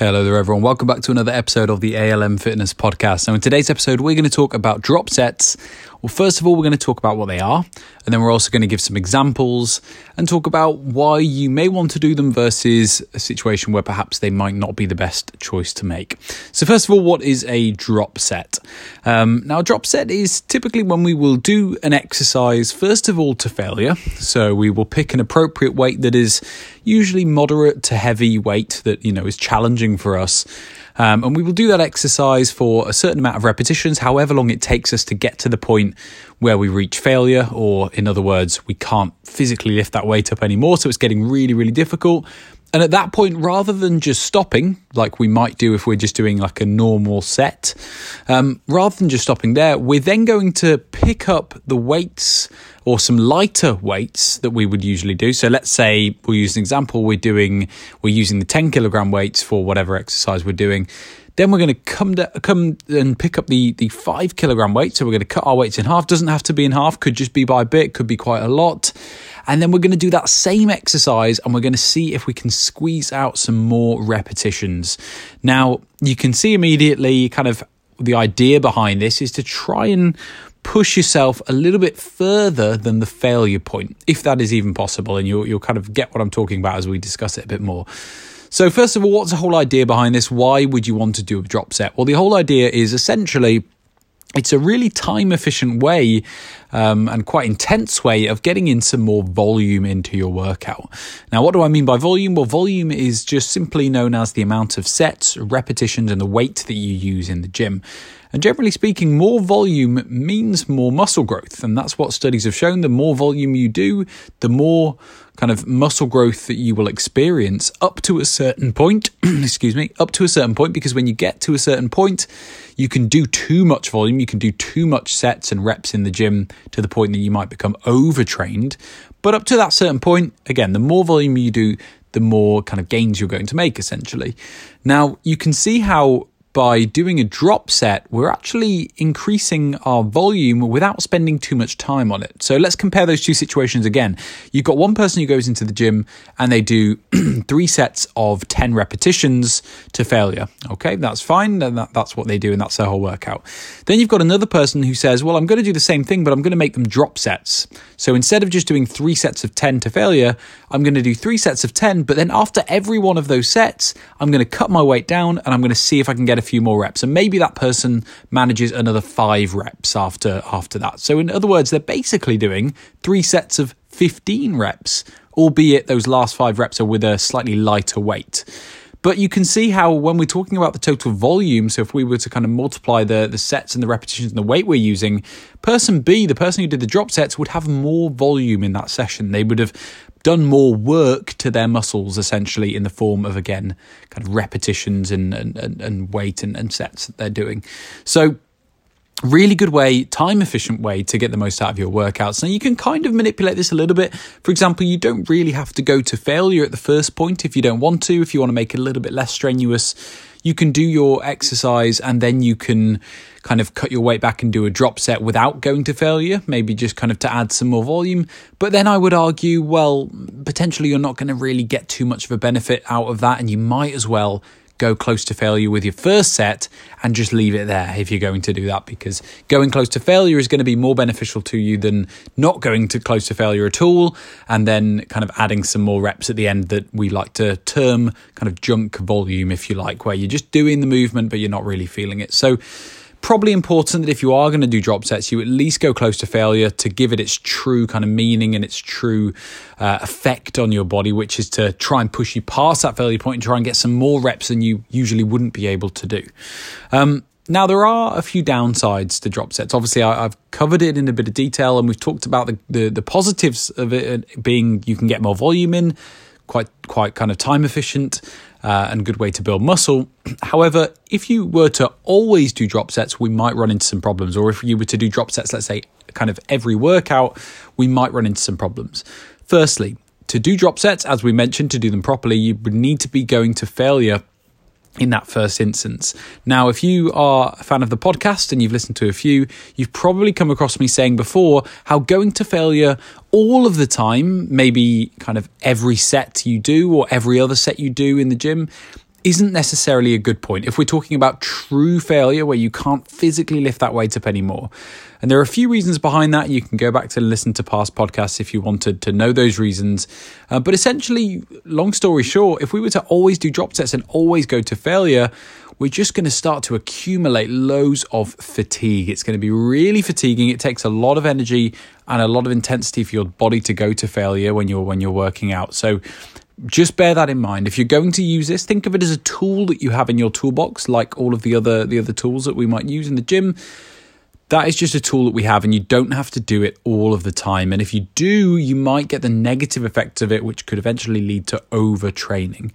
Hello there, everyone. Welcome back to another episode of the ALM Fitness Podcast. Now, in today's episode, we're going to talk about drop sets. Well, first of all, we're going to talk about what they are, and then we're also going to give some examples and talk about why you may want to do them versus a situation where perhaps they might not be the best choice to make. So, first of all, what is a drop set? Um, now, a drop set is typically when we will do an exercise, first of all, to failure. So, we will pick an appropriate weight that is usually moderate to heavy weight that, you know, is challenging for us. Um, and we will do that exercise for a certain amount of repetitions, however long it takes us to get to the point where we reach failure, or in other words, we can't physically lift that weight up anymore. So it's getting really, really difficult. And at that point, rather than just stopping, like we might do if we're just doing like a normal set, um, rather than just stopping there, we're then going to pick up the weights or some lighter weights that we would usually do. So let's say we'll use an example, we're doing, we're using the 10 kilogram weights for whatever exercise we're doing. Then we're going to come to, come and pick up the the five kilogram weight. So we're going to cut our weights in half. Doesn't have to be in half. Could just be by a bit. Could be quite a lot. And then we're going to do that same exercise and we're going to see if we can squeeze out some more repetitions. Now you can see immediately kind of the idea behind this is to try and push yourself a little bit further than the failure point, if that is even possible. And you'll, you'll kind of get what I'm talking about as we discuss it a bit more. So, first of all, what's the whole idea behind this? Why would you want to do a drop set? Well, the whole idea is essentially it's a really time efficient way um, and quite intense way of getting in some more volume into your workout. Now, what do I mean by volume? Well, volume is just simply known as the amount of sets, repetitions, and the weight that you use in the gym. And generally speaking, more volume means more muscle growth. And that's what studies have shown. The more volume you do, the more kind of muscle growth that you will experience up to a certain point. excuse me, up to a certain point, because when you get to a certain point, you can do too much volume, you can do too much sets and reps in the gym to the point that you might become overtrained. But up to that certain point, again, the more volume you do, the more kind of gains you're going to make essentially. Now, you can see how by doing a drop set, we're actually increasing our volume without spending too much time on it. So let's compare those two situations again. You've got one person who goes into the gym and they do three sets of 10 repetitions to failure. Okay, that's fine. And that, that's what they do, and that's their whole workout. Then you've got another person who says, Well, I'm going to do the same thing, but I'm going to make them drop sets. So instead of just doing three sets of 10 to failure, I'm going to do three sets of 10, but then after every one of those sets, I'm going to cut my weight down and I'm going to see if I can get a few more reps. And maybe that person manages another five reps after after that. So in other words, they're basically doing three sets of 15 reps, albeit those last five reps are with a slightly lighter weight. But you can see how when we're talking about the total volume, so if we were to kind of multiply the, the sets and the repetitions and the weight we're using, person B, the person who did the drop sets, would have more volume in that session. They would have done more work to their muscles essentially in the form of again kind of repetitions and and, and weight and, and sets that they're doing. So really good way, time efficient way to get the most out of your workouts. Now you can kind of manipulate this a little bit. For example, you don't really have to go to failure at the first point if you don't want to, if you want to make it a little bit less strenuous you can do your exercise and then you can kind of cut your weight back and do a drop set without going to failure, maybe just kind of to add some more volume. But then I would argue, well, potentially you're not going to really get too much of a benefit out of that, and you might as well go close to failure with your first set and just leave it there if you're going to do that because going close to failure is going to be more beneficial to you than not going to close to failure at all and then kind of adding some more reps at the end that we like to term kind of junk volume if you like where you're just doing the movement but you're not really feeling it. So probably important that if you are going to do drop sets, you at least go close to failure to give it its true kind of meaning and its true uh, effect on your body, which is to try and push you past that failure point and try and get some more reps than you usually wouldn't be able to do. Um, now, there are a few downsides to drop sets. Obviously, I, have covered it in a bit of detail and we've talked about the, the, the positives of it being you can get more volume in, quite, quite kind of time efficient uh, and good way to build muscle. However, if you were to always do drop sets, we might run into some problems. Or if you were to do drop sets, let's say kind of every workout, we might run into some problems. Firstly, to do drop sets, as we mentioned, to do them properly, you would need to be going to failure in that first instance. Now, if you are a fan of the podcast and you've listened to a few, you've probably come across me saying before how going to failure all of the time, maybe kind of every set you do or every other set you do in the gym, isn't necessarily a good point if we're talking about true failure where you can't physically lift that weight up anymore. And there are a few reasons behind that. You can go back to listen to past podcasts if you wanted to know those reasons. Uh, but essentially, long story short, if we were to always do drop sets and always go to failure, we're just going to start to accumulate loads of fatigue. It's going to be really fatiguing. It takes a lot of energy and a lot of intensity for your body to go to failure when you're when you're working out. So just bear that in mind. If you're going to use this, think of it as a tool that you have in your toolbox, like all of the other the other tools that we might use in the gym. That is just a tool that we have, and you don't have to do it all of the time. And if you do, you might get the negative effects of it, which could eventually lead to overtraining.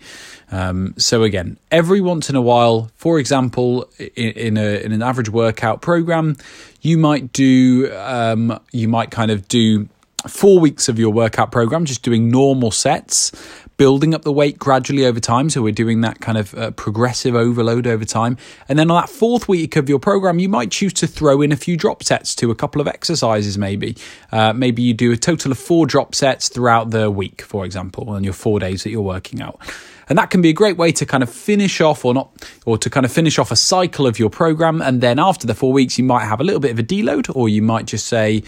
Um, so again, every once in a while, for example, in, in, a, in an average workout program, you might do um, you might kind of do four weeks of your workout program, just doing normal sets, building up the weight gradually over time. So we're doing that kind of uh, progressive overload over time. And then on that fourth week of your program, you might choose to throw in a few drop sets to a couple of exercises, maybe. Uh, maybe you do a total of four drop sets throughout the week, for example, on your four days that you're working out. And that can be a great way to kind of finish off or not, or to kind of finish off a cycle of your program. And then after the four weeks, you might have a little bit of a deload, or you might just say,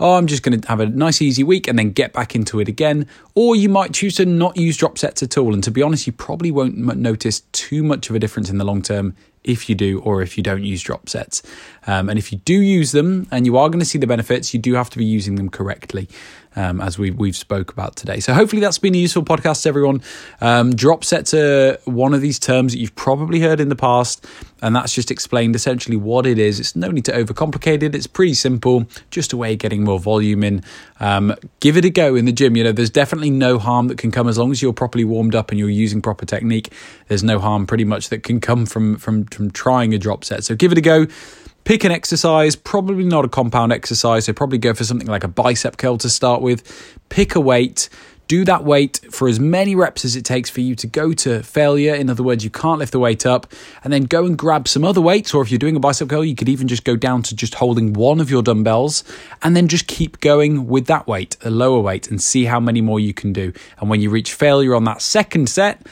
oh, I'm just going to have a nice easy week and then get back into it again. Or you might choose to not use drop sets at all. And to be honest, you probably won't notice too much of a difference in the long term if you do or if you don't use drop sets. Um, and if you do use them and you are going to see the benefits, you do have to be using them correctly um, as we, we've spoke about today. So hopefully that's been a useful podcast, everyone. Um, drop sets are one of these terms that you've probably heard in the past, and that's just explained essentially what it is. It's no need to overcomplicate it. It's pretty simple, just a way of getting more volume in. Um, give it a go in the gym. You know, there's definitely no harm that can come as long as you're properly warmed up and you're using proper technique. There's no harm pretty much that can come from from from trying a drop set. So give it a go. Pick an exercise, probably not a compound exercise, so probably go for something like a bicep curl to start with. Pick a weight, do that weight for as many reps as it takes for you to go to failure. In other words, you can't lift the weight up, and then go and grab some other weights. Or if you're doing a bicep curl, you could even just go down to just holding one of your dumbbells and then just keep going with that weight, a lower weight, and see how many more you can do. And when you reach failure on that second set,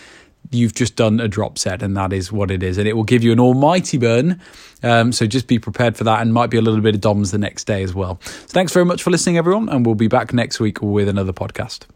you've just done a drop set, and that is what it is. And it will give you an almighty burn. Um, so just be prepared for that, and might be a little bit of DOMS the next day as well. So thanks very much for listening, everyone, and we'll be back next week with another podcast.